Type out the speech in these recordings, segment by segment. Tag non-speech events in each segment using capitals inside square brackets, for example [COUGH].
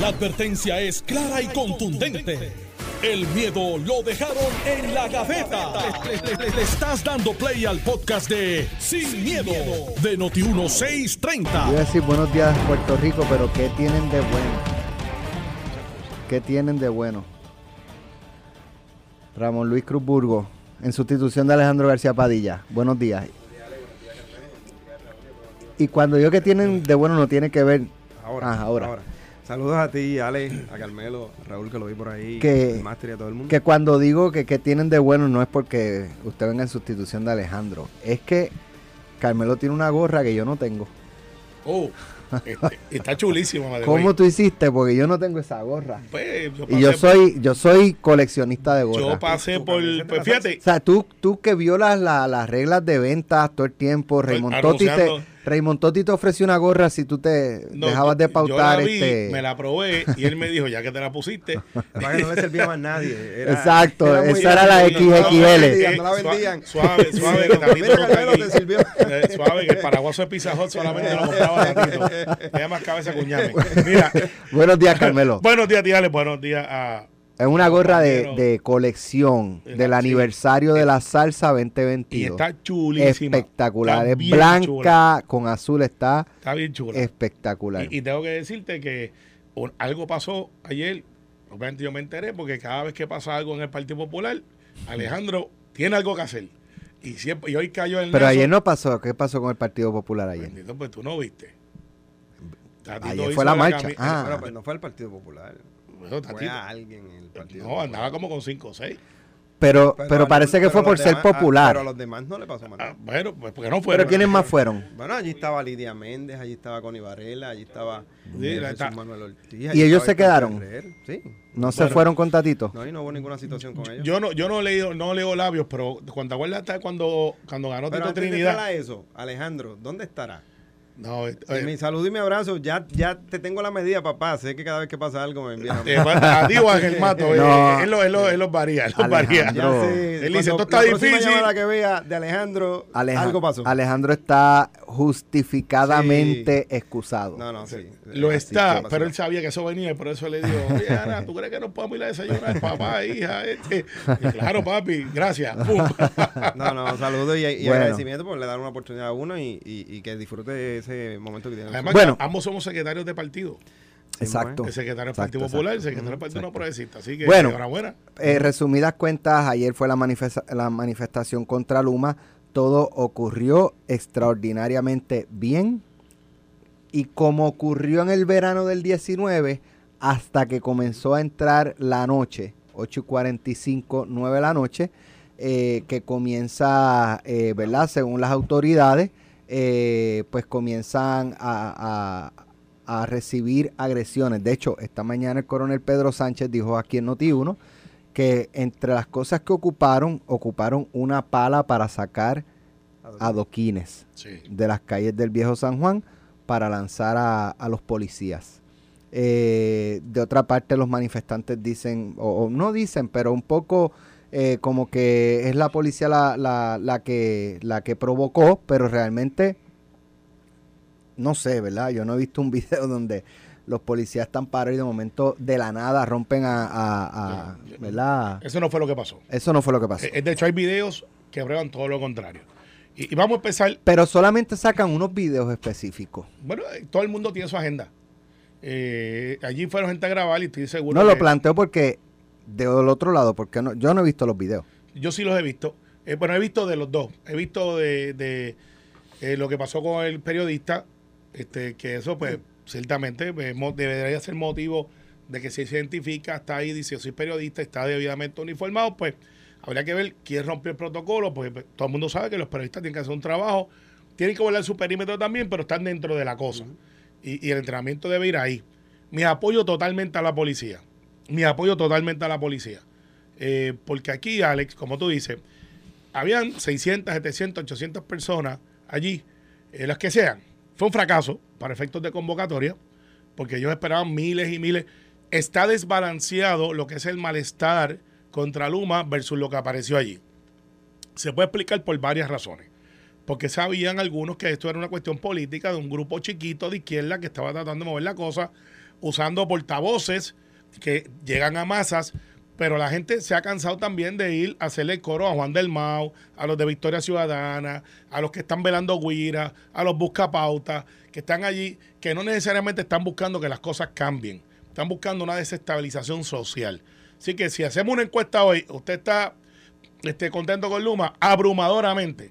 La advertencia es clara y contundente. El miedo lo dejaron en la gaveta. Le, le- le estás dando play al podcast de Sin, miedo, de Noti1630. Iba a decir buenos días Puerto Rico, pero ¿qué tienen de bueno? ¿Qué tienen de bueno? Ramón Luis Cruz Burgo, en sustitución de Alejandro García Padilla. Buenos días. Y cuando digo que tienen de bueno no tiene que ver Ahora, Ajá, ahora. ahora. Saludos a ti, Ale, a Carmelo, a Raúl que lo vi por ahí, Que- al máster y a todo el mundo. que cuando digo que, que tienen de bueno no es porque usted venga en sustitución de Alejandro, es que Carmelo tiene una gorra que yo no tengo. Oh, este, está chulísimo, madre ¿Cómo tú hiciste? Porque yo no tengo esa gorra. Pues, yo Y yo soy, yo soy coleccionista de gorras. Yo pasé por. Pues fíjate, O sea, tú, tú que violas la- las reglas de ventas todo el tiempo, Raymond Totti, te. Raymond Totti te ofreció una gorra si tú te no, dejabas de yo pautar. la vi, este... me la probé y él me dijo, ya que te la pusiste. [LAUGHS] Para que no le servía más nadie. Era- Exacto, muy esa era la no XXL. vendían, No la Eh, vendían. Suave, suave, que no aquí. te sirvió. Eh, suave, que el paraguaso de Pizza Hut solamente lo compraba. [LAUGHS] Tenía más cabeza que un ñame. Mira, Buenos días, Carmelo. [LAUGHS] buenos días, tíale, buenos días a. Es una gorra de, de colección del sí. aniversario de la salsa Y 2022. está chulísima. espectacular. Está Es blanca chula. con azul, está Está bien chula. espectacular. Y, y tengo que decirte que un- algo pasó ayer. Obviamente yo me enteré porque cada vez que pasa algo en el Partido Popular, Alejandro tiene algo que hacer. Y siempre y hoy cayó el Pero ayer no pasó. ¿Qué pasó con el Partido Popular ayer? Bendito, pues tú no viste. Tatito Ayer fue la marcha. Ah. Bueno, pues no fue el Partido Popular. Bueno, Fue Tatito- a alguien en el Partido no, andaba como con 5 o 6. Pero, pero, parece que fue por ser demás- ah, popular. Pero a los demás no le pasó mal. Ah, bueno, pues porque no fueron. Pero ¿quiénes más fueron? Bueno, allí estaba Lidia Méndez, allí estaba Connie Varela, allí estaba Sí, eh, la- Jesús está- Manuel Ortiz. ¿Y ellos se quedaron? Sí. ¿No se fueron con Tatito? No, y no hubo ninguna situación con ellos. Yo no, yo no leo, no leo labios, pero cuando acuerdas cuando, cuando ganó pero Tito de Trinidad. eso, Alejandro, ¿dónde estará? No, eh, Y mi saludo y mi abrazo, ya, ya te tengo la medida, papá. Sé que cada vez que pasa algo me envían. eh, a ti o a Ángel [LAUGHS] Mato, eh, No. él, lo- él lo- él los varía, él los varía. Él dice, esto está la próxima difícil. llamada que vea de Alejandro, Aleja- algo pasó. Alejandro está justificadamente excusado. No, no, sí. Lo Así está, pero él sabía que eso venía y por eso le dijo, oye, Ana, ¿tú crees que nos podemos ir a desayunar, papá, hija? Este? Y, claro, papi, gracias. Pum. [LAUGHS] No, no, saludos y, y Bueno. agradecimiento por le dar una oportunidad a uno y, y- y que disfrute ese momento que tiene. Además, Bueno. ambos somos secretarios de partido. Exacto. El secretario del Exacto, Partido Popular, el exacto. secretario del Partido No Progresista. Así que, Bueno. enhorabuena. Eh, resumidas cuentas, ayer fue la, manifesta- la manifestación contra Luma. Todo ocurrió extraordinariamente bien. Y como ocurrió en el verano del 19, hasta que comenzó a entrar la noche, 8 y 45, 9 de la noche, eh, que comienza, eh, ¿verdad? Según las autoridades, eh, pues comienzan a, a- a recibir agresiones. De hecho, esta mañana el coronel Pedro Sánchez dijo aquí en Noti1 que entre las cosas que ocuparon, ocuparon una pala para sacar adoquines Sí. de las calles del viejo San Juan para lanzar a, a los policías. Eh, de otra parte, los manifestantes dicen, o, o no dicen, pero un poco eh, como que es la policía la, la, la que, la que provocó, pero realmente no sé, ¿verdad? Yo no he visto un [LAUGHS] video donde los policías están parados y de momento de la nada rompen a, a- a- ¿verdad? Eso no fue lo que pasó. Eso no fue lo que pasó. Eh, De hecho, hay videos que prueban todo lo contrario. Y, y vamos a empezar. Pero solamente sacan unos videos específicos. Bueno, eh, todo el mundo tiene su agenda. Eh, allí fueron gente a grabar y estoy seguro. No lo planteo porque del otro lado, porque no, yo no he visto los videos. Yo sí los he visto. Eh, bueno, he visto de los dos. He visto de, de, eh, lo que pasó con el periodista, este, que eso, pues, ciertamente mo- debería ser motivo de que si se identifica, está ahí, dice, yo soy periodista, está debidamente uniformado, pues habría que ver quién rompió el protocolo, porque pues, todo el mundo sabe que los periodistas tienen que hacer un trabajo, tienen que volar su perímetro también, pero están dentro de la cosa. y, y el entrenamiento debe ir ahí. Mi apoyo totalmente a la policía. Mi apoyo totalmente a la policía. Eh, porque aquí, Alex, como tú dices, habían 600, 700, 800 personas allí, eh, las que sean. Fue un fracaso para efectos de convocatoria, porque ellos esperaban miles y miles. Está desbalanceado lo que es el malestar contra Luma versus lo que apareció allí. Se puede explicar por varias razones. Porque sabían algunos que esto era una cuestión política de un grupo chiquito de izquierda que estaba tratando de mover la cosa usando portavoces que llegan a masas, pero la gente se ha cansado también de ir a hacerle coro a Juan del Mau, a los de Victoria Ciudadana, a los que están velando guira, a los buscapautas, que están allí, que no necesariamente están buscando que las cosas cambien, están buscando una desestabilización social. Así que si hacemos una encuesta hoy, usted está este, contento con Luma, abrumadoramente,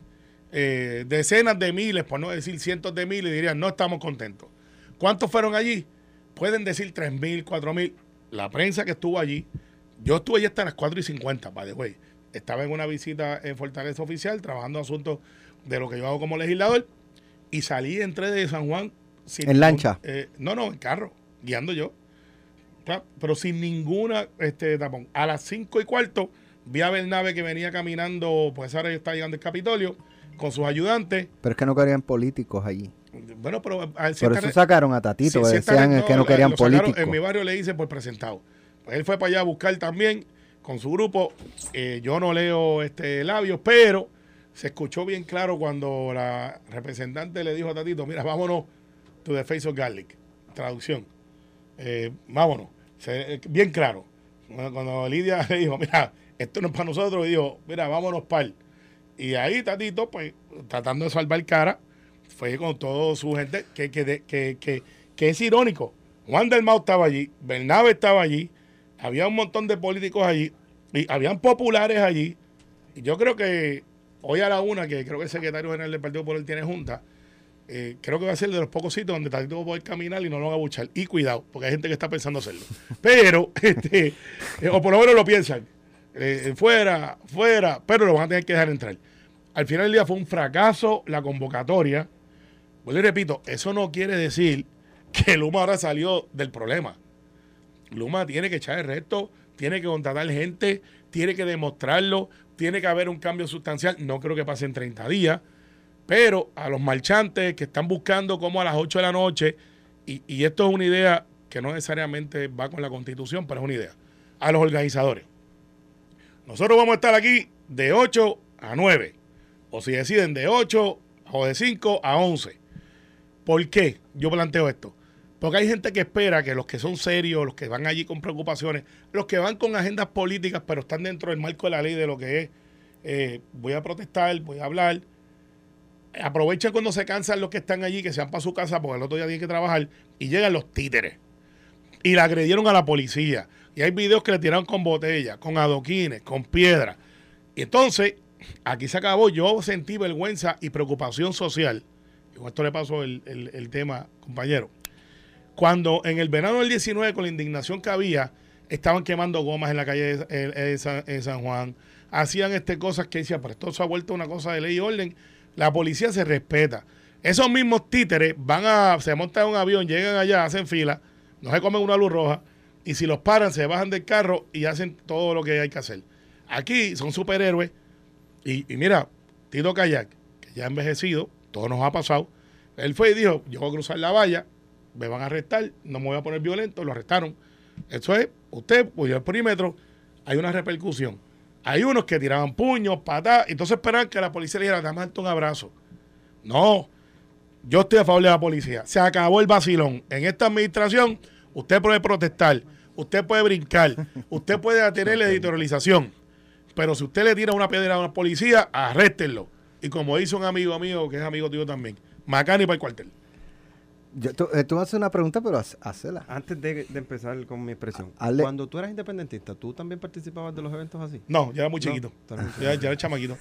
eh, decenas de miles, por no decir cientos de miles, dirían, no estamos contentos. ¿Cuántos fueron allí? Pueden decir 3 mil, 4 mil. La prensa que estuvo allí, yo estuve allí hasta las 4 y 50, by the way. Estaba en una visita en Fortaleza Oficial, trabajando asuntos de lo que yo hago como legislador, y salí, entré de San Juan. Sin ¿En lancha? Eh, no, no, en carro, guiando yo. Pero sin ninguna este, tapón. A las 5 y cuarto vi a Bernabe que venía caminando, pues ahora está llegando el Capitolio, con sus ayudantes. Pero es que no querían políticos allí. Bueno, pero... Por eso sacaron a Tatito, decían que no querían políticos. En mi barrio le hice por presentado. Pues él fue para allá a buscar también con su grupo. Eh, yo no leo este labios, pero se escuchó bien claro cuando la representante le dijo a Tatito, mira, vámonos to the face of garlic. Traducción. Eh, vámonos. bien claro. Cuando, Lidia [LAUGHS] le dijo, mira, esto no es para nosotros, y dijo, mira, vámonos pal. Y ahí Tatito, pues, tratando de salvar cara, fue con toda su gente, que, que, que, que, es irónico. Juan del Mau estaba allí, Bernabe estaba allí, había un montón de políticos allí, y habían populares allí. Y yo creo que hoy a la una, que creo que el secretario general del Partido Popular tiene junta, eh, creo que va a ser de los pocos sitios donde Tatito va a poder caminar y no lo van a buchar. Y cuidado, porque hay gente que está pensando hacerlo. [LAUGHS] Pero, este, eh, o por lo menos lo piensan. Eh, fuera, fuera, pero lo van a tener que dejar entrar. Al final del día fue un fracaso la convocatoria. Pues le repito, eso no quiere decir que Luma ahora salió del problema. Luma tiene que echar el resto, tiene que contratar gente, tiene que demostrarlo, tiene que haber un cambio sustancial. No creo que pase en 30 días, pero a los marchantes que están buscando como a las 8 de la noche, y, y esto es una idea que no necesariamente va con la constitución, pero es una idea, a los organizadores. Nosotros vamos a estar aquí de 8 a 9, o si deciden de 8 o de 5 a 11. ¿Por qué yo planteo esto? Porque hay gente que espera que los que son serios, los que van allí con preocupaciones, los que van con agendas políticas, pero están dentro del marco de la ley de lo que es, eh, voy a protestar, voy a hablar, aprovechen cuando se cansan los que están allí, que se van para su casa porque el otro día tienen que trabajar, y llegan los títeres. Y le agredieron a la policía. Y hay videos que le tiraron con botellas, con adoquines, con piedras. Y entonces, aquí se acabó. Yo sentí vergüenza y preocupación social. Y con esto le pasó el, tema, compañero. Cuando en el verano del 19, con la indignación que había, estaban quemando gomas en la calle de, San, Juan, hacían este cosas que decía, pero esto se ha vuelto una cosa de ley y orden. La policía se respeta. Esos mismos títeres van a, se montan en un avión, llegan allá, hacen fila, no se comen una luz roja, y si los paran, se bajan del carro y hacen todo lo que hay que hacer. Aquí son superhéroes. Y, mira, Tito Kayak, que ya ha envejecido, todo nos ha pasado. Él fue y dijo: Yo voy a cruzar la valla, me van a arrestar, no me voy a poner violento, lo arrestaron. Eso es, usted, pues el perímetro, hay una repercusión. Hay unos que tiraban puños, patadas, entonces esperan que la policía le dijera, dame un abrazo. No, yo estoy a favor de la policía. Se acabó el vacilón. En esta administración, usted puede protestar, usted puede brincar, usted puede tener la editorialización, pero si usted le tira una piedra a una policía, arréstenlo. Y como dice un amigo mío, que es amigo tuyo también, Macani para el cuartel. Yo, tú, eh, tú, haces una pregunta, pero hacela. Antes de, empezar con mi expresión. Cuando tú eras independentista, ¿tú también participabas de los eventos así? No, yo era muy chiquito. ya, era chamaquito.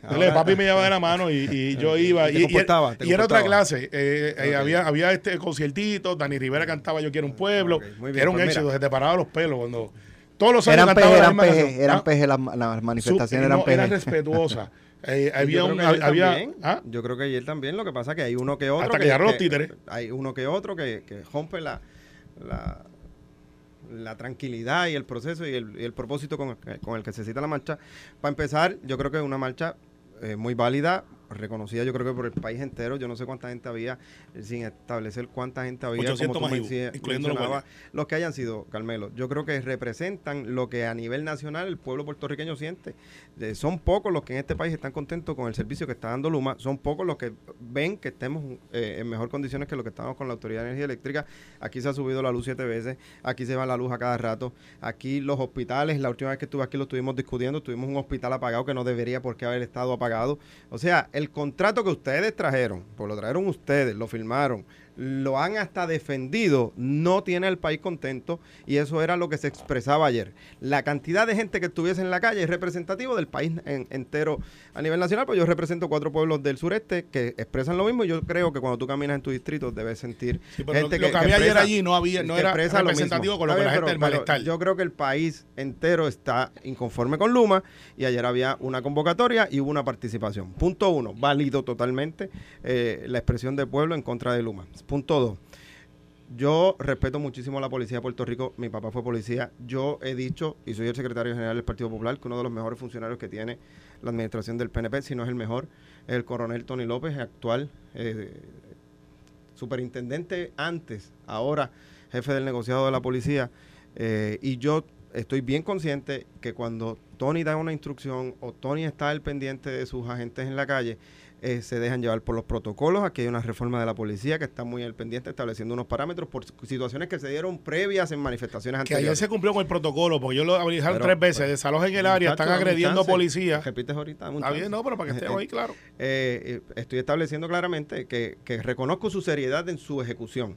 papi me llevaba de la mano y, yo iba. Y, y, era otra clase. Eh, eh, había, había este conciertito, Dani Rivera cantaba Yo quiero un pueblo. era un pues éxito, se te paraba los pelos cuando... Todos los años eran peje, eran peje, eran peje, las, manifestaciones eran peje. Eran respetuosas. [LAUGHS] Eh, había un, ¿ah? Yo creo que ayer también, lo que pasa es que hay uno que otro. Hasta que, los títeres. Hay uno que otro que, que rompe la, la, la, tranquilidad y el proceso y el, y el propósito con el, con el, que se cita la marcha. Para empezar, yo creo que es una marcha eh, muy válida reconocida yo creo que por el país entero, yo no sé cuánta gente había, sin establecer cuánta gente había, 800 como tú más incluyendo los que hayan sido, Carmelo, yo creo que representan lo que a nivel nacional el pueblo puertorriqueño siente. Eh, son pocos los que en este país están contentos con el servicio que está dando Luma, son pocos los que ven que estemos eh, en mejor condiciones que lo que estamos con la Autoridad de Energía Eléctrica. Aquí se ha subido la luz siete veces, aquí se va la luz a cada rato, aquí los hospitales, la última vez que estuve aquí lo estuvimos discutiendo, tuvimos un hospital apagado que no debería por qué haber estado apagado. O sea, el contrato que ustedes trajeron, pues lo trajeron ustedes, lo firmaron, lo han hasta defendido, no tiene al país contento y eso era lo que se expresaba ayer. La cantidad de gente que estuviese en la calle es representativo del país en- entero a nivel nacional, pues yo represento cuatro pueblos del sureste que expresan lo mismo y yo creo que cuando tú caminas en tu distrito debes sentir Sí, pero lo, gente lo que, había ayer allí no había no que era lo representativo mismo. con lo que la gente del pero- pero malestar. Yo creo que el país entero está inconforme con Luma y ayer había una convocatoria y hubo una participación. Punto uno, válido totalmente eh, la expresión del pueblo en contra de Luma. Punto dos, yo respeto muchísimo a la policía de Puerto Rico. Mi papá fue policía. Yo he dicho, y soy el secretario general del Partido Popular, que uno de los mejores funcionarios que tiene la administración del PNP, si no es el mejor, es el coronel Tony López, actual eh, superintendente antes, ahora jefe del negociado de la policía. Eh, y yo estoy bien consciente que cuando Tony da una instrucción o Tony está al pendiente de sus agentes en la calle, eh, se dejan llevar por los protocolos. Aquí hay una reforma de la policía que está muy al pendiente estableciendo unos parámetros por situaciones que se dieron previas en manifestaciones que ayer anteriores. se cumplió con el protocolo, porque yo lo Pero, tres veces, pues, desalojen el área, están agrediendo policías. Repites ahorita. Está bien, no, pero para que estemos ahí claro. Eh, eh, estoy estableciendo claramente que, que reconozco su seriedad en su ejecución.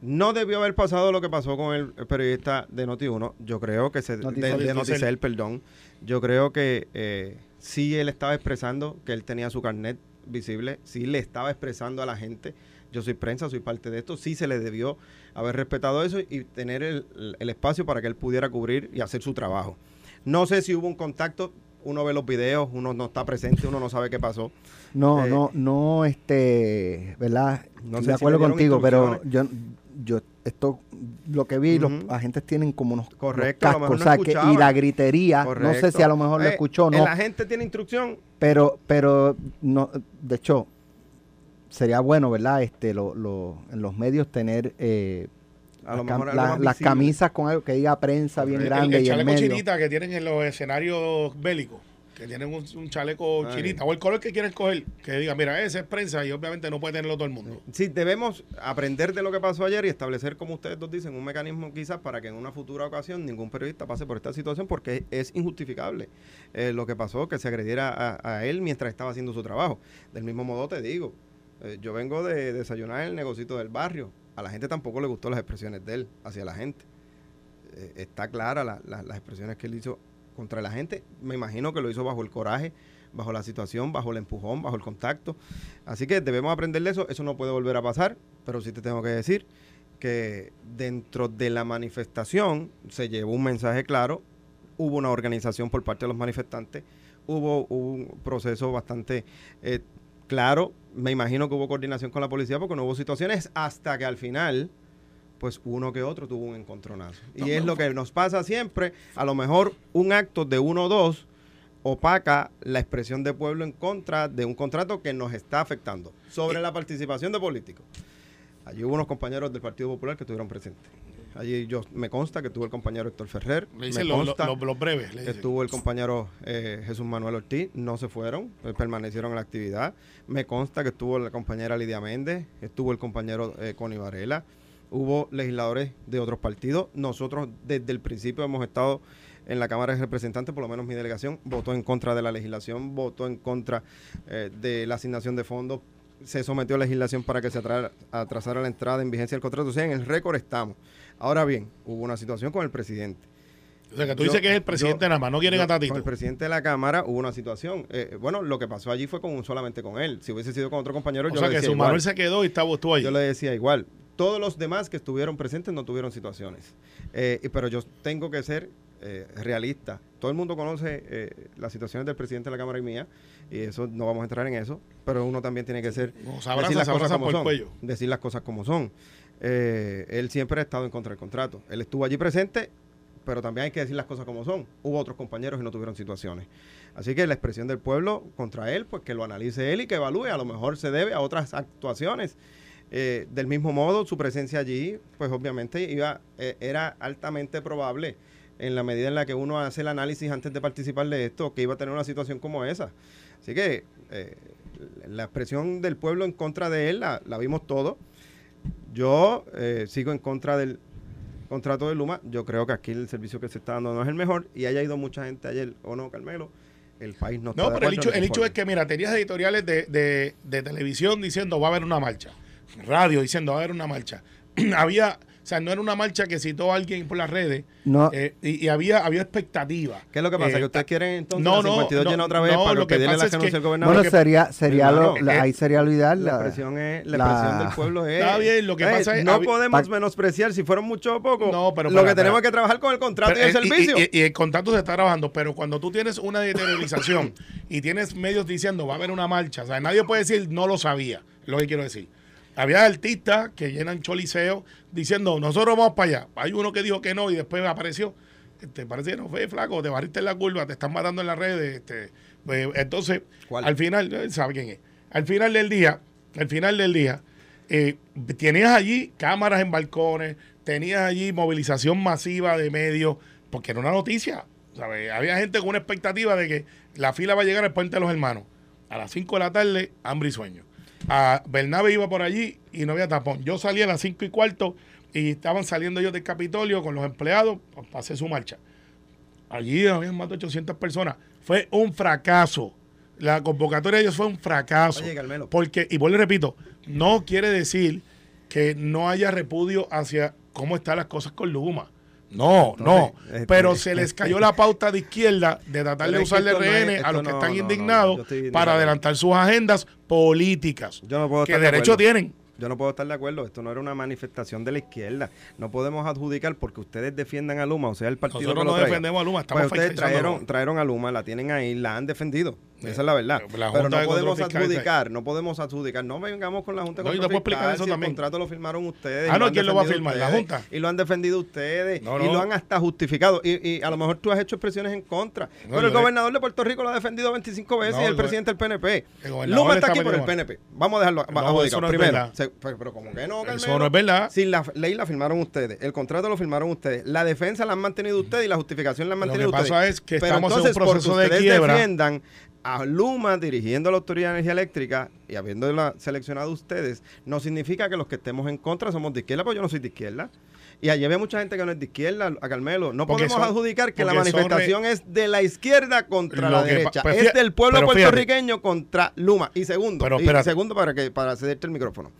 No debió haber pasado lo que pasó con el, periodista de Noti1. Yo creo que se... Noticel. de, de Noticel. Noticel, perdón. Yo creo que eh, sí él estaba expresando que él tenía su carnet visible. Sí le estaba expresando a la gente. Yo soy prensa, soy parte de esto. Sí se le debió haber respetado eso y tener el, el espacio para que él pudiera cubrir y hacer su trabajo. No sé si hubo un contacto. Uno ve los videos, uno no está presente, uno no sabe qué pasó. No, Eh, no, no, este, ¿verdad? No sé de acuerdo contigo, pero yo, yo, esto, lo que vi, los agentes tienen como unos, unos Correcto, a lo cascos, o no sea, que- y la gritería, no sé si a lo mejor lo Eh, escuchó o no, El agente tiene instrucción. pero, pero, no, de hecho, sería bueno, ¿verdad? Este, lo, lo, en los medios tener eh, A lo las, mejor la- camisas con algo que diga prensa bien El- grande el, y en chaleco medio. chinita que tienen en los escenarios bélicos, que tienen un, un chaleco Ay. chinita, o el color que quieren coger, que diga, mira, ese es prensa y obviamente no puede tenerlo todo el mundo. Sí, debemos aprender de lo que pasó ayer y establecer, como ustedes dos dicen, un mecanismo quizás para que en una futura ocasión ningún periodista pase por esta situación porque es injustificable eh, lo que pasó, que se agrediera a, a él mientras estaba haciendo su trabajo. Del mismo modo te digo, eh, yo vengo de desayunar en el negocito del barrio. A la gente tampoco le gustó las expresiones de él hacia la gente. Eh, está clara la- la- las expresiones que él hizo contra la gente. Me imagino que lo hizo bajo el coraje, bajo la situación, bajo el empujón, bajo el contacto. Así que debemos aprender de eso. Eso no puede volver a pasar, pero sí te tengo que decir que dentro de la manifestación se llevó un mensaje claro, hubo una organización por parte de los manifestantes, hubo un proceso bastante eh, claro, me imagino que hubo coordinación con la policía porque no hubo situaciones hasta que al final pues uno que otro tuvo un encontronazo. Y es lo que nos pasa siempre, a lo mejor un acto de uno o dos opaca la expresión de pueblo en contra de un contrato que nos está afectando. Sobre la participación de políticos. Allí hubo unos compañeros del Partido Popular que estuvieron presentes. Allí yo me consta que estuvo el compañero Héctor Ferrer. Le me dicen los consta lo, breves. le. Estuvo el compañero eh, Jesús Manuel Ortiz, no se fueron, eh, permanecieron en la actividad. Me consta que estuvo la compañera Lidia Méndez, estuvo el compañero eh, Connie Varela, hubo legisladores de otros partidos. Nosotros desde el principio hemos estado en la Cámara de Representantes, por lo menos mi delegación, votó en contra de la legislación, votó en contra eh, de la asignación de fondos, se sometió a legislación para que se atra- atrasara la entrada en vigencia del contrato. O sea, en el récord estamos. Ahora bien, hubo una situación con el presidente. O sea, que tú Yo- dices que es el presidente yo- nada más, no quieren yo- a Tatito. Con el presidente de la Cámara hubo una situación. eh, bueno, lo que pasó allí fue con solamente con él. Si hubiese sido con otro compañero, O yo sea, le que decía su igual. Manuel se quedó y estaba, estuvo ahí. Yo le decía igual. Todos los demás que estuvieron presentes no tuvieron situaciones. Eh, y- pero yo tengo que ser eh, realista. Todo el mundo conoce eh, las situaciones del presidente de la Cámara y mía, y eso no vamos a entrar en eso, pero uno también tiene que ser abrazan, decir las cosas como son. Decir las cosas como son. Eh, él siempre ha estado en contra del contrato. Él estuvo allí presente pero también hay que decir las cosas como son. Hubo otros compañeros que no tuvieron situaciones. Así que la expresión del pueblo contra él, pues que lo analice él y que evalúe. A lo mejor se debe a otras actuaciones. Eh, del mismo modo, su presencia allí, pues obviamente iba, eh, era altamente probable en la medida en la que uno hace el análisis antes de participar de esto, que iba a tener una situación como esa. Así que eh, la expresión del pueblo en contra de él la, la vimos todo. Yo sigo en contra del contrato de Luma. Yo creo que aquí el servicio que se está dando no es el mejor y haya ido mucha gente ayer, ¿o no, Carmelo? El país no está No, pero el hecho, el hecho es que, mira, tenías editoriales de, de, de televisión diciendo va a haber una marcha. Radio diciendo va a haber una marcha. [CLEARS THROAT] había, o sea, no era una marcha que citó alguien por las redes. No. eh, y, y había, había expectativa. ¿Qué es lo que pasa? Eh, ¿Que ustedes quieren entonces no, la no, 52 no, llena otra vez no, para lo que la es que anuncie que- el gobernador? Bueno, sería, sería lo, la- eh, ahí sería lo ideal. La la- expresión, es, la la- expresión del pueblo es... Está bien, lo que pasa es- No podemos pa- menospreciar si fueron mucho o poco. No, pero Lo para- que tenemos para- que trabajar con el contrato Pero, y el servicio. Y, y el contrato se está trabajando, pero cuando tú tienes una deteriorización y tienes medios diciendo va a haber una marcha, o sea, nadie puede decir no lo sabía, es lo que quiero decir. Había artistas que llenan choliseos diciendo nosotros vamos para allá. Hay uno que dijo que no y después apareció. Te parece que no fue flaco, te barriste en la curva, te están matando en las redes. Este, pues, entonces, ¿Cuál? al final, él sabe quién es. Al final del día, al final del día, eh, tenías allí cámaras en balcones, tenías allí movilización masiva de medios, porque era una noticia. ¿sabes? Había gente con una expectativa de que la fila va a llegar al puente de los hermanos. A las 5 de la tarde, hambre y sueño. A Bernabe iba por allí y no había tapón. Yo salí a las 5 y cuarto y estaban saliendo ellos del Capitolio con los empleados para hacer su marcha. Allí había más de 800 personas. Fue un fracaso. La convocatoria de ellos fue un fracaso. Oye, Carmelo. Porque, y vuelvo y repito, no quiere decir que no haya repudio hacia cómo están las cosas con Luma. No, no. Entonces, este- Pero se les cayó la pauta de izquierda de tratar de usar de es- RN a los que no, están no, indignados estoy de para adelantar sus agendas políticas. Yo no puedo que estar de derecho acuerdo. tienen. Yo no puedo estar de acuerdo. Esto no era una manifestación de la izquierda. No podemos adjudicar porque ustedes defiendan a Luma, o sea, el partido Nosotros que lo no defendemos a Luma, estamos Pues ustedes trajeron, trajeron a Luma, la tienen ahí, la han defendido. Esa es la verdad. La Pero no podemos adjudicar, no podemos adjudicar. No vengamos con la Junta de No, Control Fiscal, eso si también. el contrato lo firmaron ustedes. Ah, no, ¿quién lo va a firmar? ¿La Junta? Y lo han defendido ustedes. No, Y lo han hasta justificado. Y, y a lo mejor tú has hecho expresiones en contra. pero el gobernador de Puerto Rico lo ha defendido 25 veces y el presidente del PNP. Luma está aquí por el PNP. Vamos a dejarlo adjudicado. Primero, pero, como que no, Eso no es verdad. Si la ley la firmaron ustedes, el contrato lo firmaron ustedes, la defensa la han mantenido ustedes y la justificación la han Lo mantenido que ustedes. pasa es que estamos en un entonces, porque proceso de ustedes quiebra. A Luma dirigiendo la Autoridad de Energía Eléctrica y habiéndola seleccionado ustedes, no significa que los que estemos en contra somos de izquierda, porque yo no soy de izquierda. Y allí había mucha gente que no es de izquierda, a Carmelo. No Porque podemos son- adjudicar que la manifestación es de la izquierda contra Lo la pa- derecha. pues es del pueblo fíjate. puertorriqueño contra Luma. Y segundo, Pero y segundo para que para cederte el micrófono.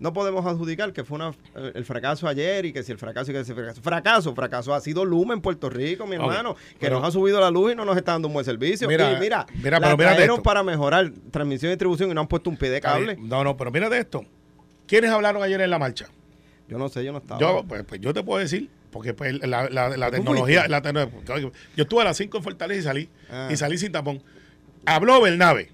No podemos adjudicar que fue una, eh, el fracaso ayer y que si el fracaso y que si el fracaso. Fracaso, fracaso ha sido Luma en Puerto Rico, mi hermano, que nos ha subido la luz y no nos está dando un buen servicio. Mira, y mira, mira, la pero esto. para mejorar transmisión y distribución y no han puesto un pie de cable. No, no, pero mírate esto. ¿Quiénes hablaron ayer en la marcha? Yo no sé, yo no estaba. Yo, pues, pues yo te puedo decir, porque pues, la, la- la ¿Tú tecnología, la yo estuve a las 5 en Fortaleza y salí, Ah. y salí sin tapón. Habló Bernabe.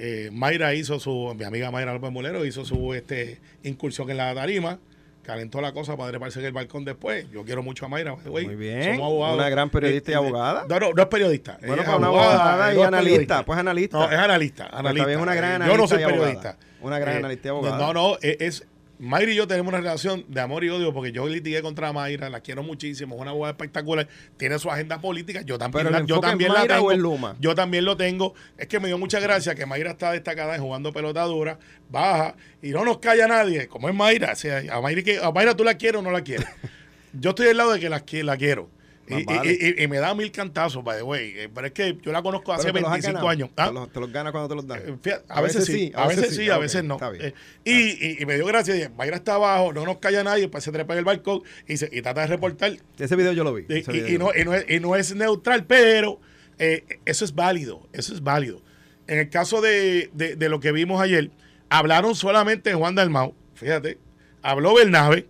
Eh, Mayra hizo su, mi amiga Mayra López Mulero hizo su este, incursión en la tarima, calentó la cosa para treparse en el balcón después. Yo quiero mucho a Mayra. way. Muy bien. Somos abogados. Una gran periodista y abogada. No, no, no es periodista. Bueno, para es una abogada, y analista, periodista. pues analista. No, es analista. Pues analista. también una gran Eh, Yo no analista soy abogada. periodista. Una gran analista y abogada. No, no, es- Mayra y yo tenemos una relación de amor y odio porque yo litigué contra Mayra, la quiero muchísimo, es una abogada espectacular, tiene su agenda política, yo también, Pero la, yo también la tengo. Luma? Yo también lo tengo. Es que me dio mucha gracia que Mayra está destacada en jugando pelota dura, baja y no nos calla nadie, como es Mayra. O sea, a Mayra, que- a Mayra tú la quieres o no la quieres. [LAUGHS] yo estoy del lado de que la, que la quiero. Y, Más y- vale. y- y me da mil cantazos, by the way. Eh, Pero es que yo la conozco hace Pero te los has 25 ganado. años. ¿Ah? Te los, te los ganas cuando te los dan. Eh, fíjate, a, veces, sí, a veces sí, a veces no. está bien. Eh, y, me dio gracia, dije, Mayra está abajo, no nos calla nadie, pues se trepa en el balcón y, se, trata de reportar. Ese video yo lo vi. Y, no, es, y no es neutral, pero eh, eso es válido, eso es válido. En el caso de, de- de lo que vimos ayer, hablaron solamente Juan Dalmau, fíjate, habló Bernabe,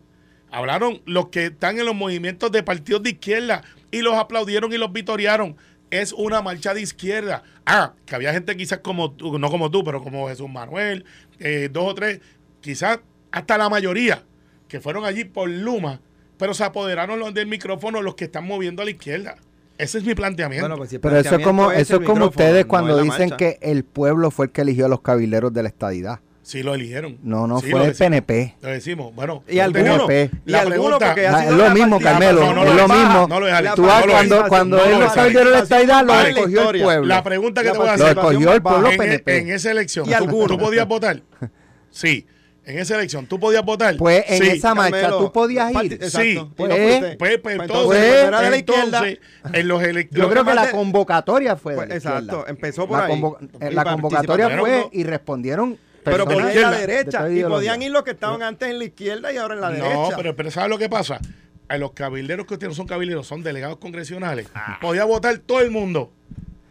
hablaron los que están en los movimientos de partidos de izquierda y los aplaudieron y los vitorearon. Es una marcha de izquierda. Ah, que había gente quizás como tú, no como tú, pero como Jesús Manuel, eh, dos o tres, quizás hasta la mayoría que fueron allí por Luma, pero se apoderaron los del micrófono los que están moviendo a la izquierda. Ese es mi planteamiento. Bueno, pues si Pero eso es como, eso es como ustedes no cuando dicen marcha. que el pueblo fue el que eligió a los cabileros de la estadidad. Sí lo eligieron. No, no, Sí, fue lo el. PNP. Lo decimos. Bueno, Y algunos, PNP. y La algunos pregunta- sido es lo mismo, Carmelo, no, no es lo lo mismo. No lo. Tú no lo cuando, cuando No él lo de la estadidad, la escogió el pueblo. La pregunta que te voy a Lo hacer. escogió el pueblo en, PNP. en esa elección, Y ¿tú, algunos. tú podías votar? Sí. En esa elección, ¿tú podías votar? Pues en Sí. esa marcha Carmelo, tú podías ir. Exacto. Sí. No Pues. Pues, pues, Pues entonces, entonces, pues, era de la izquierda. en los elec- Yo lo creo que la convocatoria fue de Pues, la exacto, empezó por la ahí. convo- la convocatoria fue y respondieron Pero ir a la de derecha. Y podían ir los que estaban antes en la izquierda y ahora en la No, derecha. pero, pero ¿sabes lo que pasa? A los cabilderos que ustedes no son cabilderos, son delegados congresionales. Ah. Podía votar todo el mundo.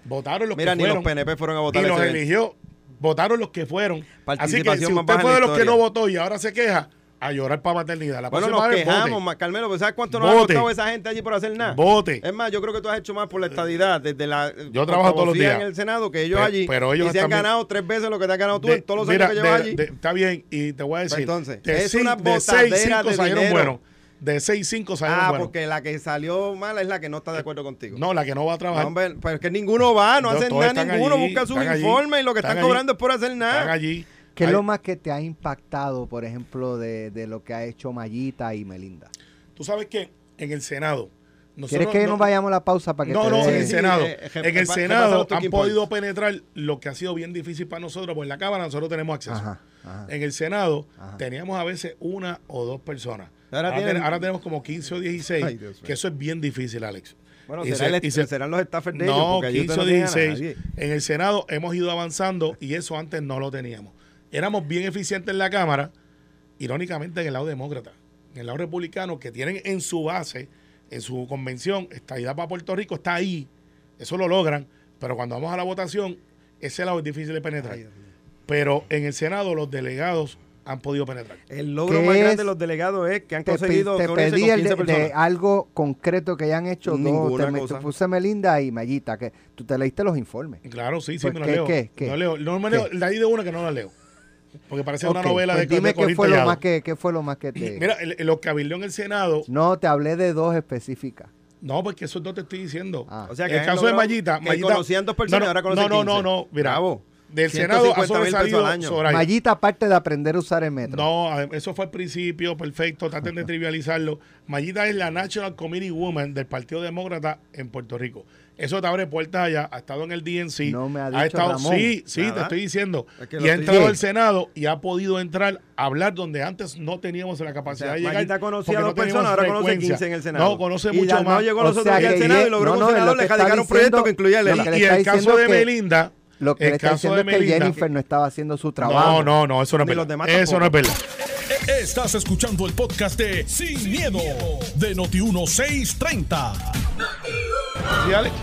Votaron los Mira, que ni fueron. los PNP fueron a votar y los eligió. Votaron los que fueron. Así que si usted fue de los que no votó y ahora se queja, a llorar para maternidad. La Bueno, nos quejamos, ma- Carmelo, pues ¿sabes cuánto nos ha Vote. costado esa gente allí por hacer nada? Vote. Es más, yo creo que tú has hecho más por la estadidad desde la Yo trabajo todos los días. en el Senado que ellos Pe- allí pero ellos y se han están ganado tres veces lo que te has ganado tú De- en todos los mira, años que llevas de- allí. de- está bien, y te voy a decir. Pues entonces, de es una de seis, botadera cinco de salieron dinero. buenos. De 6, 5 salieron Ah, buenos. porque la que salió mala es la que no está de acuerdo contigo. No, la que no va a No, trabajar. hombre, pero es que ninguno va, no No, hacen nada están ninguno, allí, busca sus están allí, informes y lo que están, están allí. cobrando es por hacer Están nada. allí. ¿Qué es lo más que te ha impactado, por ejemplo, de, de lo que ha hecho Mayita y Melinda? Tú sabes que en el Senado. ¿Quieres que no- nos vayamos a la pausa para que No, te no, dé- en el sí, Senado. eh, eh, en el repasa Senado han podido penetrar lo que ha sido bien difícil para nosotros, porque en la Cámara nosotros tenemos acceso. Ajá, ajá. En el Senado Ajá. teníamos a veces una o dos personas. Ahora Ahora, tienen- ten- ahora tenemos como 15 o 16, Ay, Dios mío. que eso es bien difícil, Alex. Bueno, Y será se- el- y se- serán los staffers de ellos, No, porque allí 15 usted o no tiene a 16. nadie. En el Senado hemos ido avanzando y eso antes no lo teníamos. Éramos bien eficientes en la Cámara, irónicamente en el lado demócrata. En el lado republicano, que tienen en su base, en su convención, estadidad para Puerto Rico, está ahí. Eso lo logran. Pero cuando vamos a la votación, ese lado es difícil de penetrar. Pero en el Senado los delegados han podido penetrar. El logro ¿Qué más grande es? de los delegados es que han Te, pe- conseguido te pedí con el 15 de, algo concreto que hayan hecho dos. Ninguna Te, me- cosa. te puse Melinda y Mayita, que tú te leíste los informes. Claro, sí, sí, Pues, me lo ¿qué, leo. qué, qué? No leo. No me ¿Qué? leo. De ahí de una que no la leo. Porque parece una novela pues de, dime qué fue, lo más que, qué fue lo más que te... Mira, los cabildeos en el Senado. No, te hablé de dos específicas. No, porque eso no te estoy diciendo. Ah. O sea, que el caso de Mayita. que Mayita conocían dos personas no, y ahora conocen No, no, 15. no, no. Mira, Bravo. del Senado ha 150 mil pesos sobresalido. Mayita, aparte de aprender a usar el metro. No, eso fue al principio, perfecto, traten de [LAUGHS] trivializarlo. Mayita es la National Committee Woman del Partido Demócrata en Puerto Rico. Eso te abre puertas allá, ha estado en el DNC. No me ha ha dicho estado, Ramón. Sí, sí, te estoy diciendo. Es que y ha entrado al Senado y ha podido entrar a hablar donde antes no teníamos la O capacidad sea, de llegar. Conocía porque a no dos teníamos personas, ahora conoce frecuencia. 15 en el Senado. No, conoce mucho más. llegó O los otros Senado y logró no, que no, un senador que le un proyecto que incluía el Y el caso de Melinda. Lo que el le está caso diciendo de es que Melinda- Jennifer no estaba haciendo su trabajo. No, no, no, eso no es verdad. Eso no es verdad. Estás escuchando el podcast de Sin, miedo, de Noti1630. Sí, Alex.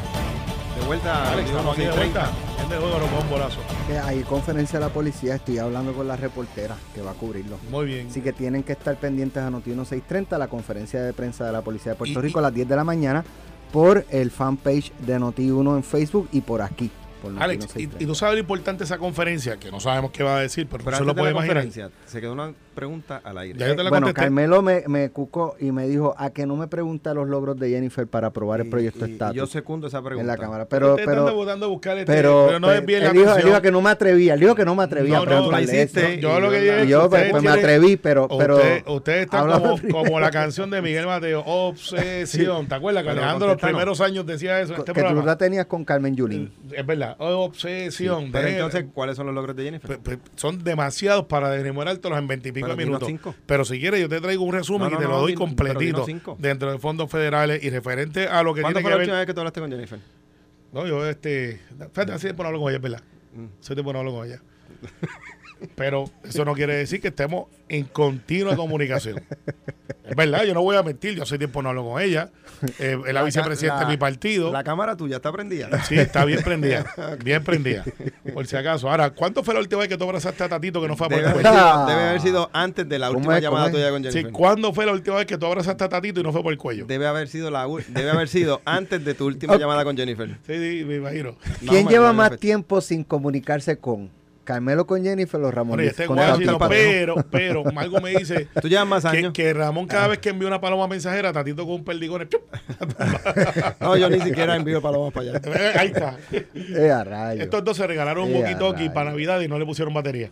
De vuelta, Alex, estamos aquí de vuelta. Este juego nos un bolazo. Que hay conferencia de la policía, estoy hablando con la reportera que va a cubrirlo. Muy bien. Así que tienen que estar pendientes a Noti 1630, la conferencia de prensa de la Policía de Puerto Y- Rico y- a las 10 de la mañana, por el fanpage de Noti 1 en Facebook y por aquí, por Alex, y, 1630. y tú sabes lo importante de esa conferencia, que no sabemos qué va a decir, pero, Pero se antes lo de puede imaginar. se quedó una pregunta al aire. Bueno, Carmelo me, me, cucó y me dijo a que no me pregunta los logros de Jennifer para aprobar el proyecto estatus. Yo secundo esa pregunta. En la Cámara. Pero, pero, pero, buscar este, pero, no es bien la dijo, que no me atrevía. Él dijo que no me atrevía no, no, hiciste, Yo lo que dije. Yo pues, me atreví, pero. pero Ustedes están como, como, la canción de Miguel Mateo, Obsesión. ¿Te acuerdas que Alejandro los primeros años decía eso? Este que tú la tenías con Carmen Yulín. Mm, es verdad, oh, Obsesión. Entonces, ¿cuáles son los logros de Jennifer? Son demasiados para desmemorarte los en 20 y 45 minutos. Pero si quieres, yo te traigo un resumen y te lo doy completito dentro de fondos federales y referente a lo que tiene que ver. ¿Cuándo fue la última vez que tú hablaste con Jennifer? No, yo, este. Fíjate, hace tiempo no hablo con ella, ¿verdad? Mm. Soy tiempo no hablo con ella. [LAUGHS] Pero eso no quiere decir que estemos en continua comunicación. Es verdad, yo no voy a mentir, yo hace tiempo no hablo con ella. Eh, es la, vicepresidenta la- de mi partido. La cámara tuya está prendida. Sí, está bien prendida. [LAUGHS] Bien prendida. Por si acaso. Ahora, ¿cuánto fue la última vez que tú abrazaste a Tatito que no fue a por Debe el haber, cuello? sido, debe haber sido antes de la ¿Cómo última es? llamada tuya con Sí, Jennifer. ¿cuándo fue la última vez que tú abrazaste a Tatito y no fue por el cuello? Debe haber sido la debe haber sido antes de tu última llamada con Jennifer. Sí, sí, me imagino. ¿Quién lleva más tiempo sin comunicarse con? Carmelo con Jennifer, los Ramón. Bueno, este pero, pero, algo me dice [LAUGHS] Tú llevas más que, años. que Ramón cada vez que envía una paloma mensajera, Tatito con un perdigón. [LAUGHS] No, yo ni siquiera envío palomas para allá. [LAUGHS] Ahí está. Eh, a rayos. Estos dos se regalaron un Eh, a walkie-talkie rayos. para Navidad y no le pusieron batería.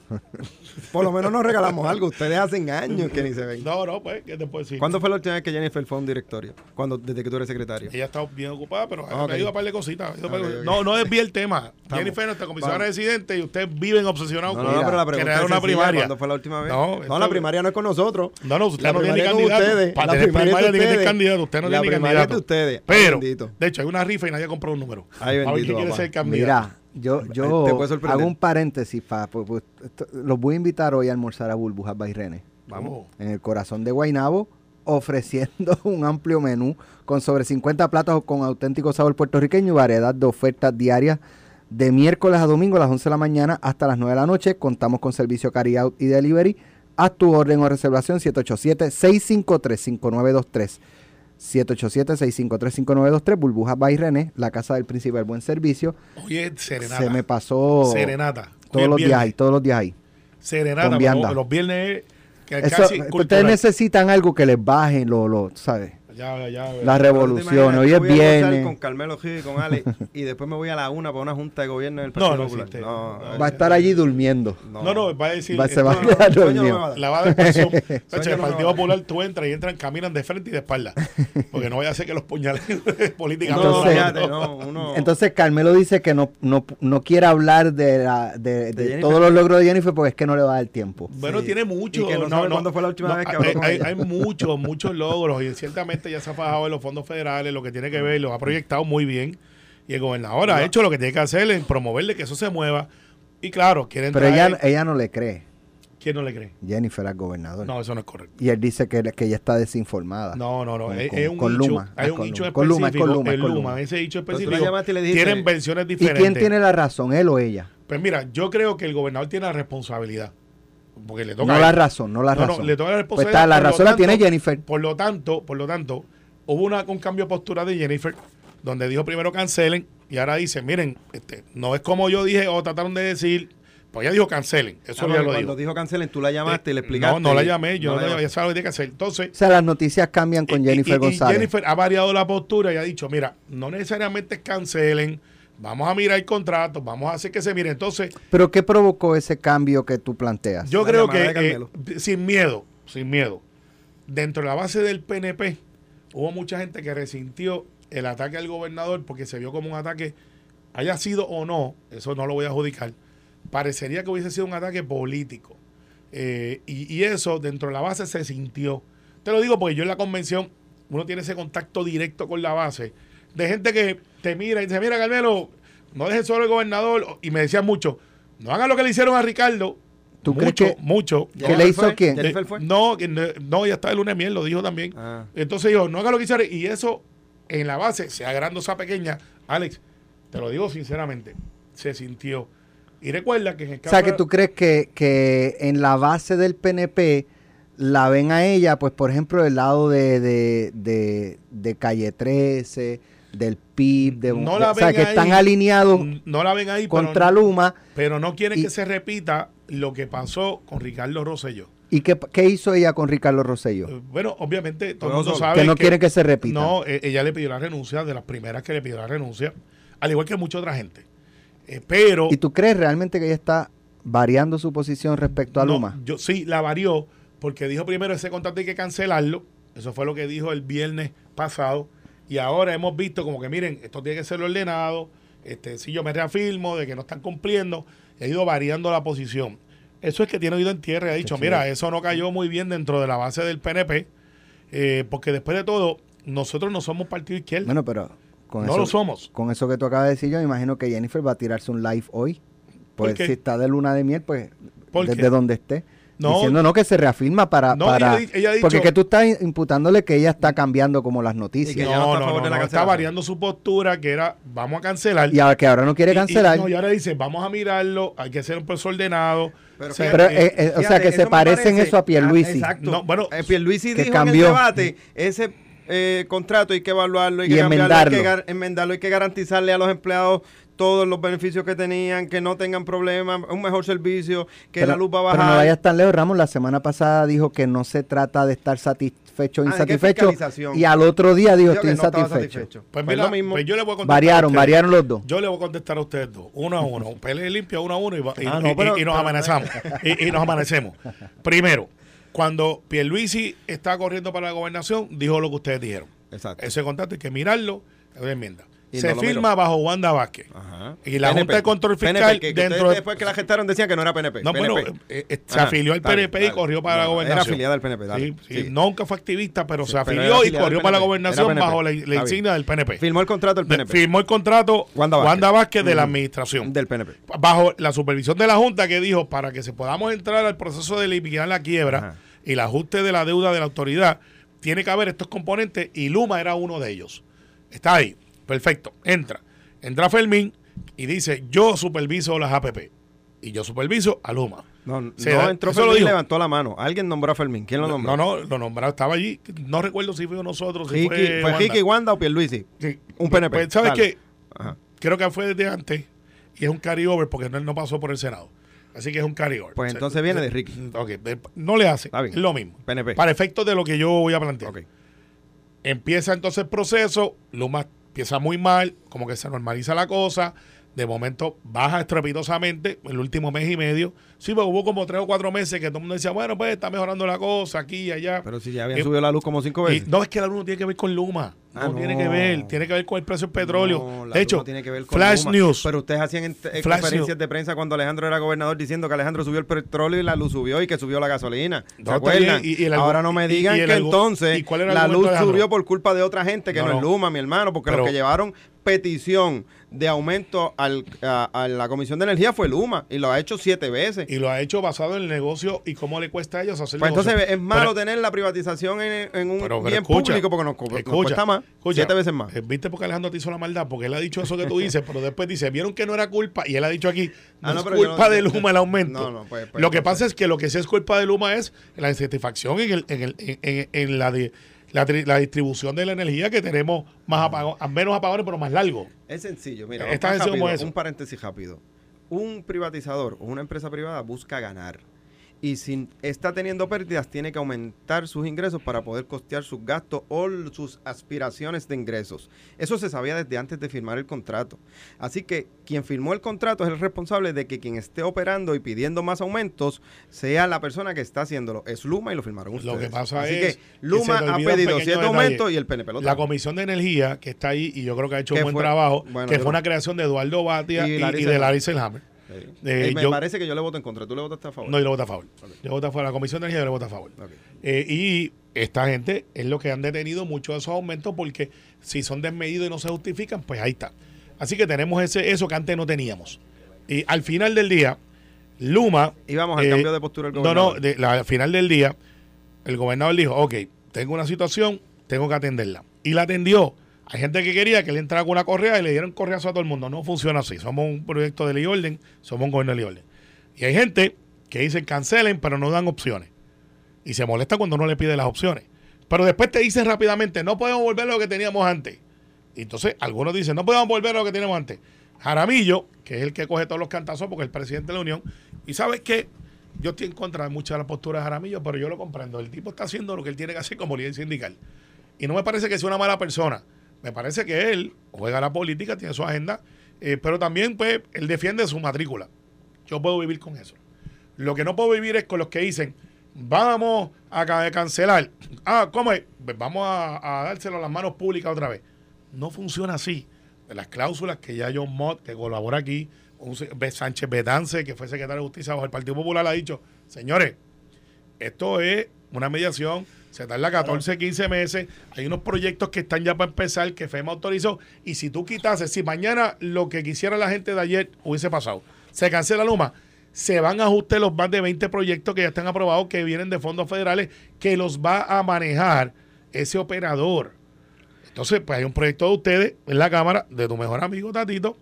Por lo menos nos regalamos algo. Ustedes hacen años que ni se ven. No, no, pues, ¿qué te puedo decir? ¿Cuándo fue la última vez que Jennifer fue a un directorio? Cuando, desde que tú eres secretario. Ella está bien ocupada, pero Ah, ok. me ha ido a par de cositas. ha ido a par de Ok, cosas. ok. No, no desvíe el tema. Jennifer, nuestra comisionada Vamos. residente, y ustedes viven obsesionados No, con no, no, pero la pregunta era es una primaria. ¿Cuándo fue la última vez? No, esto- la primaria no es con nosotros. No, no, usted La no tiene candidato. ustedes. Para La tener primaria tiene que tener candidato. Usted no La tiene primaria es de candidato. ustedes. Pero, bendito. de hecho, hay una rifa y nadie ha comprado un número. Ay, a ver bendito, quién quiere ser candidato. Mira, yo, yo hago un paréntesis, pa, pues, pues, esto- los voy a invitar hoy a almorzar a Burbujas Bairrene, Vamos. en el corazón de Guaynabo, ofreciendo [LAUGHS] un amplio menú con sobre 50 platos con auténtico sabor puertorriqueño y variedad de ofertas diarias de miércoles a domingo a las 11 de la mañana hasta las 9 de la noche. Contamos con servicio carry out y delivery. Haz tu orden o reservación 787-653-5923. 787-653-5923, Burbujas Bairrene, la casa del príncipe del buen servicio. Oye, serenata. Se me pasó Serenata. Todos los días ahí, todos los días ahí. Serenata. Los viernes que Eso, casi ustedes necesitan algo que les baje lo, lo ¿sabes? Ya, ya, ya. Las revoluciones. ¿Te imaginas? Hoy Yo es voy a almorzar viernes. con Carmelo Gil y con Ale y después me voy a la una para una junta de gobierno del Partido no Popular. existe. No, No, Va a estar allí durmiendo. No, no, va a decir. Va- se va a quedar dormido. La va a [LAUGHS] el Partido. Popular, tú entras y entran, caminan de frente y de espalda. Porque no vaya a ser que los puñales [LAUGHS] políticamente. No, Entonces- Carmelo dice que no, no, no quiere hablar de, la, de, todos los logros de Jennifer porque es que no le va a dar tiempo. Bueno, Sí. tiene mucho. Y que no sabe cuándo fue la última vez que habló hay, con hay- ella. hay muchos, muchos logros. Y ciertamente ya se ha fajado en los fondos federales, lo que tiene que ver, lo ha proyectado muy bien. Y el gobernador ha hecho lo que tiene que hacer en promoverle que eso se mueva. Y claro, quieren Pero ella, ella no le cree, ¿Quién no le cree? Jennifer al gobernador. No, eso no es correcto. Y él dice que, que ella está desinformada. No, no, no. Con- es, con- es un con. Luma. Hay Ah, un con dicho Luma. Con Luma, es específico. con Luma, es el con Luma, Luma. ese dicho específico. llamaste y le dijiste- Tienen versiones ¿Y diferentes. quién tiene la razón, él o ella? Pues mira, yo creo que el gobernador tiene la responsabilidad. Porque le toca No la razón, no la No, no, razón. le toca la Pues responsabilidad. está, la razón la tanto- tiene Jennifer. Por lo tanto, por lo tanto, hubo una, un cambio de postura de Jennifer, donde dijo primero cancelen, y ahora dice, miren, este, no es como yo dije o trataron de decir, pues ella dijo cancelen. Eso Ah, ya lo cuando dijo. dijo cancelen, tú la llamaste y le explicaste. No, no la llamé, yo no, la ya lo que hacer. Entonces, O sea, las noticias cambian con y- Jennifer y- y González. Jennifer ha variado la postura y ha dicho, mira, no necesariamente cancelen, vamos a mirar contratos, vamos a hacer que se mire. Entonces, Pero ¿qué provocó ese cambio que tú planteas? yo La creo que eh, sin miedo, sin miedo, dentro de la base del PNP hubo mucha gente que resintió el ataque al gobernador porque se vio como un ataque, haya sido o no, eso no lo voy a adjudicar, parecería que hubiese sido un ataque político. Eh, y, y eso dentro de la base se sintió. Te lo digo porque yo en la convención, uno tiene ese contacto directo con la base, de gente que te mira y dice, mira Carmelo, no dejes solo el gobernador, y me decían mucho, no hagan lo que le hicieron a Ricardo, ¿Tú crees mucho, que- mucho. ¿Qué ¿Jennifer le hizo fue? quién? ¿Jennifer Eh, fue? No, no, ya está el lunes miel, lo dijo también. Ah. Entonces yo, no haga lo que hicieron. Y eso, en la base, sea grande o sea pequeña, Alex, te lo digo sinceramente, se sintió. Y recuerda que en el O caso sea, que tú crees que, que en la base del PNP la ven a ella, pues por ejemplo, del lado de, de, de, de Calle 13, del PIB, de, No de- la o sea, que ahí, están alineados no la ven ahí, contra pero, Luma. pero no quieren Y- que se repita lo que pasó con Ricardo Rosselló. ¿Y qué, qué hizo ella con Ricardo Rosello? Eh, Bueno, obviamente todo el mundo sabe Que no quiere que se repita. No, eh, ella le pidió la renuncia, de las primeras que le pidió la renuncia, al igual que mucha otra gente. Eh, pero ¿Y tú crees realmente que ella está variando su posición respecto a No, Luma? yo sí, la varió porque dijo primero ese contrato hay que cancelarlo. Eso fue lo que dijo el viernes pasado. Y ahora hemos visto como que, miren, esto tiene que ser ordenado. Este, si yo me reafirmo de que no están cumpliendo, ha ido variando la posición. Eso es que tiene oído en tierra y ha dicho, mira, eso no cayó muy bien dentro de la base del PNP, eh, porque después de todo, nosotros no somos partido izquierdo. Bueno, pero con, no eso, lo somos. con eso que tú acabas de decir, yo me imagino que Jennifer va a tirarse un live hoy. ¿Por Pues si está de luna de miel, pues ¿Por desde qué? donde esté. No. diciendo no que se reafirma para... No, para ella ella ha dicho- porque que tú estás imputándole que ella está cambiando como las noticias. Y que Y, no No, está no, favor no, de la no, está variando su postura, que era, vamos a cancelar. ahora que ahora no quiere Y- y- cancelar. no, y ahora dice, vamos a mirarlo, hay que ser un proceso ordenado. Pero O sea, pero, eh, eh, o sea, Fíjate, que se parecen parece- eso a Pierluisi. Ah, exacto. No, bueno, Eh, Pierluisi que dijo cambió. en el debate, ese eh, contrato hay que evaluarlo, hay Y que cambiarlo, hay que enmendarlo. enmendarlo, hay que garantizarle a los empleados todos los beneficios que tenían, que no tengan problemas, un mejor servicio, que pero, la luz va a bajar. Pero no vayas tan lejos, Ramos. La semana pasada dijo que no se trata de estar satisfecho o Ah, ¿de qué insatisfecho. Y al otro día dijo estoy que no insatisfecho. satisfecho. Pues Pues mira, lo mismo. pues yo le voy a contestar a Variaron, ustedes. variaron los dos. Yo le voy a contestar a ustedes dos, uno a [LAUGHS] uno. Pelea limpia, uno a uno y, va- y- Ah, no, y- y- pero- y nos amanezamos. y, y nos amanecemos. Primero, cuando Pierluisi estaba corriendo para la gobernación, dijo lo que ustedes dijeron. Exacto. Ese contrato hay que mirarlo, es una enmienda. Y Se no firma bajo Wanda Vázquez. Ajá. Y la PNP. Junta de Control Fiscal PNP, que, que dentro de- después que la gestaron decían que no era PNP. No, eh, eh, se afilió al dale, PNP y corrió para la gobernación. Era afiliada al PNP, dale. Sí, sí, Sí. Nunca fue activista, pero se pero afilió y corrió para la gobernación bajo la, insignia del PNP. Firmó el contrato el De- PNP. Firmó el contrato Wanda Wanda Vázquez. De la administración. Del PNP. Bajo la supervisión de la Junta que dijo para que se podamos entrar al proceso de eliminar la quiebra Ajá. y el ajuste de la deuda de la autoridad, tiene que haber estos componentes y Luma era uno de ellos. Está ahí. Perfecto. Entra. Entra Fermín y dice, yo superviso las APP. Y yo superviso a Luma. No, no da- entró lo Fermín y dijo. levantó la mano. Alguien nombró a Fermín. ¿Quién lo nombró? No, no, lo nombrado estaba allí. No recuerdo si fue nosotros, si Ricky- fue, ¿Fue Wanda. Ricky, Wanda o Pierluisi? Sí. Un PNP. Pues, ¿Sabes qué? Ajá. Creo que fue desde antes y es un carryover porque no, él no pasó por el Senado. Así que es un carryover. Pues O sea, entonces viene de Ricky. Ok, de- no le hace. Es lo mismo. PNP. Para efectos de lo que yo voy a plantear. Ok. Empieza entonces el proceso, Luma empieza muy mal, como que se normaliza la cosa, de momento baja estrepitosamente el último mes y medio. Sí, pero hubo como tres o cuatro meses que todo el mundo decía, bueno, pues está mejorando la cosa aquí y allá. Pero si ya habían Eh, subido la luz como cinco Y veces. no es que la luz no tiene que ver con Luma. Ah, no, tiene que ver. Tiene que ver con el precio del petróleo. No, de hecho, tiene que ver con Flash Luma. News. Pero ustedes hacían en- eh, conferencias News. de prensa cuando Alejandro era gobernador diciendo que Alejandro subió el petróleo y la luz subió y que subió la gasolina. ¿Se acuerdan? Y- y el Ahora no me y- digan y el que entonces ¿y la luz subió por culpa de otra gente que no, es. Luma, mi hermano, porque Pero- los que llevaron petición de aumento al- a, a la Comisión de Energía fue Luma y lo ha hecho siete veces. Y lo ha hecho basado en el negocio y cómo le cuesta a ellos hacer Pues negocio. entonces es malo Pero- tener la privatización en, en un pero- pero bien escucha, público porque nos, nos escucha, cuesta más, escucha, siete veces más. eh, ¿Viste porque Alejandro te hizo la maldad? Porque él ha dicho eso que tú dices, pero después dice, vieron que no era culpa, y él ha dicho aquí, no, Ah, no, es culpa no- de Luma el aumento. No, no, pues- pues Lo que pasa es que lo que sí es culpa de Luma es la insatisfacción en, el, en, el, en, en- en la, de, la, la distribución de la energía que tenemos más apagos, menos apagones, pero más largo. Es sencillo, mira, Es tan más sencillo como rápido, eso. un paréntesis rápido. Un privatizador o una empresa privada busca ganar. Y si está teniendo pérdidas, tiene que aumentar sus ingresos para poder costear sus gastos o sus aspiraciones de ingresos. Eso se sabía desde antes de firmar el contrato. Así que quien firmó el contrato es el responsable de que quien esté operando y pidiendo más aumentos sea la persona que está haciéndolo. Es Luma y lo firmaron ustedes. Lo que pasa Así es que Luma ha pedido detalle. aumentos y el PNP lo La. Comisión de Energía, que está ahí, y yo creo que ha hecho un buen fue- trabajo, bueno, que fue una creación de Eduardo Batia Y y, y de. Larry Selhammer. Sí. Eh, Y me yo- parece que yo le voto en contra. ¿Tú le votaste a favor? No, yo le voto a favor. Yo voto a favor. La Comisión de Energía yo le voto a favor. Eh, y esta gente es lo que han detenido muchos de esos aumentos porque si son desmedidos y no se justifican, pues ahí está. Así que tenemos ese, eso que antes no teníamos. Y al final del día, Luma... Y vamos al eh, cambio de postura del No, gobernador. no, de- la- al final del día, el gobernador dijo, ok, tengo una situación, tengo que atenderla. Y la atendió. Hay gente que quería que él entrara con una correa y le dieran correazo a todo el mundo. No funciona así. Somos un proyecto de ley y orden, somos un gobierno de ley y orden. Y hay gente que dicen cancelen, pero no dan opciones. Y se molesta cuando no le pide las opciones. Pero después te dicen rápidamente, no podemos volver a lo que teníamos antes. Y entonces algunos dicen, no podemos volver a lo que teníamos antes. Jaramillo, que es el que coge todos los cantazos porque es el presidente de la Unión. Y sabes qué? Yo estoy en contra de muchas de las posturas de Jaramillo, pero yo lo comprendo. El tipo está haciendo lo que él tiene que hacer como líder sindical. Y no me parece que sea una mala persona. Me parece que él juega la política, tiene su agenda, eh, pero también pues él defiende su matrícula. Yo puedo vivir con eso. Lo que no puedo vivir es con los que dicen, vamos a ca- cancelar. Ah, ¿cómo es? Pues vamos a, dárselo a las manos públicas otra vez. No funciona así. De las cláusulas que ya John Mott, que colabora aquí, un. Sánchez Betance, que fue secretario de Justicia bajo el Partido Popular, ha dicho, señores, esto es una mediación, se tarda 14, 15 meses, hay unos proyectos que están ya para empezar, que FEMA autorizó, y si tú quitases, si mañana lo que quisiera la gente de ayer hubiese pasado, se cancela Luma, se van a ajustar los más de 20 proyectos que ya están aprobados, que vienen de fondos federales, que los va a manejar ese operador. Entonces, pues hay un proyecto de ustedes en la Cámara, de tu mejor amigo Tatito,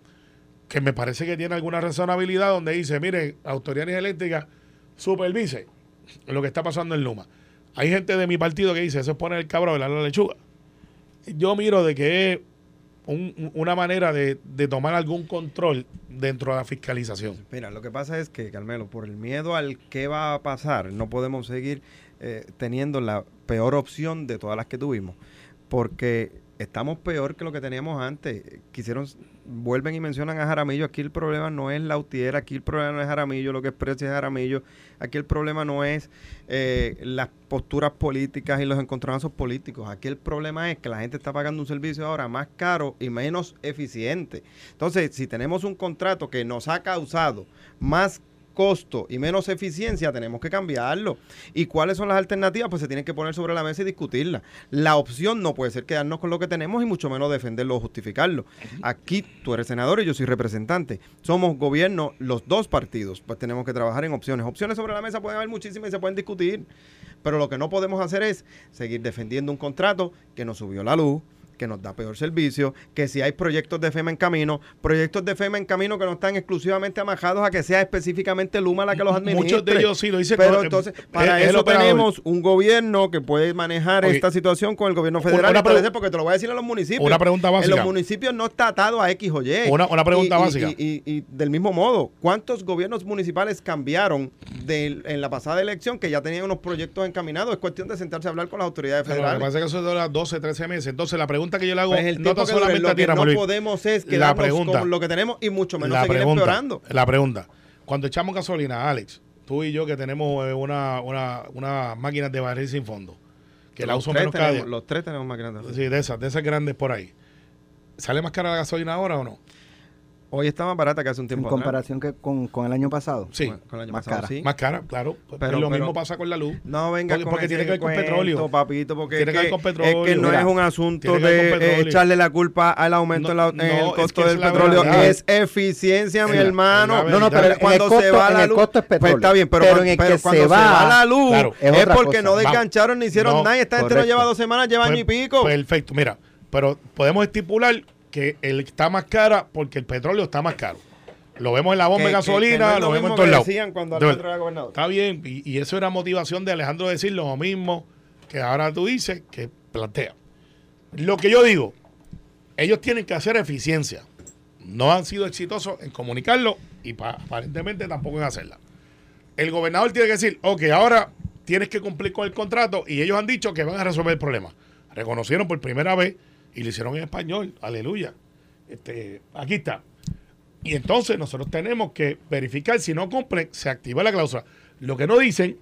que me parece que tiene alguna razonabilidad, donde dice, mire, Autoridad de Energía Eléctrica supervise lo que está pasando en Luma. Hay gente de mi partido que dice, eso es poner el cabro a velar la lechuga. Yo miro de que es un- una manera de, de tomar algún control dentro de la fiscalización. Mira, lo que pasa es que, Carmelo, por el miedo al qué va a pasar, no podemos seguir eh, teniendo la peor opción de todas las que tuvimos. Porque estamos peor que lo que teníamos antes. Quisieron, vuelven y mencionan a Jaramillo. Aquí el problema no es la utiera, aquí el problema no es Jaramillo, lo que expresa es Jaramillo. Aquí el problema no es eh, las posturas políticas y los encontronazos políticos. Aquí el problema es que la gente está pagando un servicio ahora más caro y menos eficiente. Entonces, si tenemos un contrato que nos ha causado más costo y menos eficiencia, tenemos que cambiarlo. ¿Y cuáles son las alternativas? Pues se tienen que poner sobre la mesa y discutirlas. La opción no puede ser quedarnos con lo que tenemos y mucho menos defenderlo o justificarlo. Aquí tú eres senador y yo soy representante. Somos gobierno los dos partidos, pues tenemos que trabajar en opciones. Opciones sobre la mesa pueden haber muchísimas y se pueden discutir, pero lo que no podemos hacer es seguir defendiendo un contrato que nos subió la luz, que nos da peor servicio, que si hay proyectos de FEMA en camino, proyectos de FEMA en camino que no están exclusivamente amajados a que sea específicamente Luma la que los administre. Muchos de ellos sí lo dicen Pero entonces, para es eso tenemos un gobierno que puede manejar esta situación con el gobierno Una- federal. una ser porque te lo voy a decir a los municipios. Una pregunta En básica. los municipios no está atado a X o Y. Una- una pregunta y- básica. Y, y- y del mismo modo, ¿cuántos gobiernos municipales cambiaron del- en la pasada elección que ya tenían unos proyectos encaminados? Es cuestión de sentarse a hablar con las autoridades Pero lo que federales. pasa es que eso dura 12, 13 meses. Entonces, la pregunta que yo le hago, Pues el no que solamente lo a ti, que no Ramón Luis. podemos es La quedarnos pregunta. con lo que tenemos y mucho menos la seguir pregunta, empeorando. La pregunta. Cuando echamos gasolina, Alex, tú y yo que tenemos eh, una, una, una máquina de barril sin fondo, que la Los uso tres menos cada tenemos- día. Los tres tenemos más grandes. Sí, de esas, de esas grandes por ahí. ¿Sale más cara la gasolina ahora o no? Hoy está más barata que hace un En tiempo atrás. comparación que con, con el año pasado. Sí. Con- con el año Más pasado, cara. sí. Más cara, claro. Pues, Pero- lo pero- mismo pasa con la luz. No venga Porque- con porque ese tiene que ver con cuento, petróleo. papito, porque Tiene es que ver con es petróleo. que no Mira, es un asunto de eh, echarle la culpa al aumento No, en, la- en no, el es costo que del es petróleo, verdad. es eficiencia, mi Es la- hermano. es No, no, pero en cuando se va en la el luz, costo es pues petróleo. está bien, pero, Pero cuando, en el pero que cuando se se va, la luz claro, es es, porque no desgancharon ni hicieron nada. y Esta gente no correcto. lleva dos semanas, lleva año y Pues, pico. Perfecto, mira, pero podemos estipular que el está más cara porque el petróleo está más caro. Lo vemos en la bomba Que- de que- que gasolina, no lo vemos en todos lados. decían cuando Alejandro era gobernador. Está bien, y, y eso era motivación de Alejandro decir lo mismo que ahora tú dices que plantea. Lo que yo digo, ellos tienen que hacer eficiencia. No han sido exitosos en comunicarlo y pa- aparentemente tampoco en hacerla. El gobernador tiene que decir, ok, ahora tienes que cumplir con el contrato y ellos han dicho que van a resolver el problema. Reconocieron por primera vez y lo hicieron en español. Aleluya. Este, aquí está. Y entonces nosotros tenemos que verificar si no cumplen, se activa la cláusula. Lo que no dicen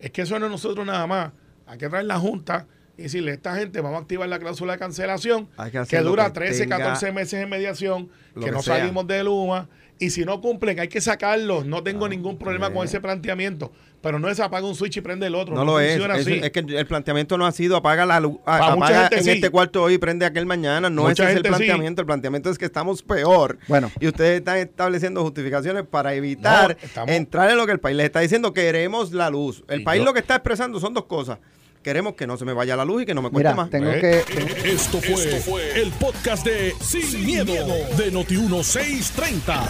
es que eso no es nosotros nada más. Hay que traer la Junta y decirle a esta gente, vamos a activar la cláusula de cancelación, que dura que 13, tenga- 14 meses en mediación, que, que no sea. salimos de Luma. Y si no cumplen, hay que sacarlos. No tengo ningún problema con ese planteamiento. Pero no es apaga un switch y prende el otro. No, lo es. funciona Es, así. es que el planteamiento no ha sido apaga la luz, apaga gente en sí. este cuarto hoy y prende aquel mañana. No Mucha ese es el sí. planteamiento. El planteamiento es que estamos peor. Bueno. Y ustedes están estableciendo justificaciones para evitar No, estamos- entrar en lo que el país les está diciendo. Queremos la luz. El Y país yo- lo que está expresando son dos cosas. Queremos que no se me vaya la luz y que no me cueste Mira, más. tengo Eh. que... Esto fue, el podcast de Sin, miedo, de Noti1630.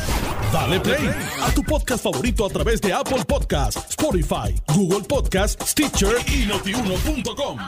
Dale play a tu podcast favorito a través de Apple Podcasts, Spotify, Google Podcasts, Stitcher y notiuno.com.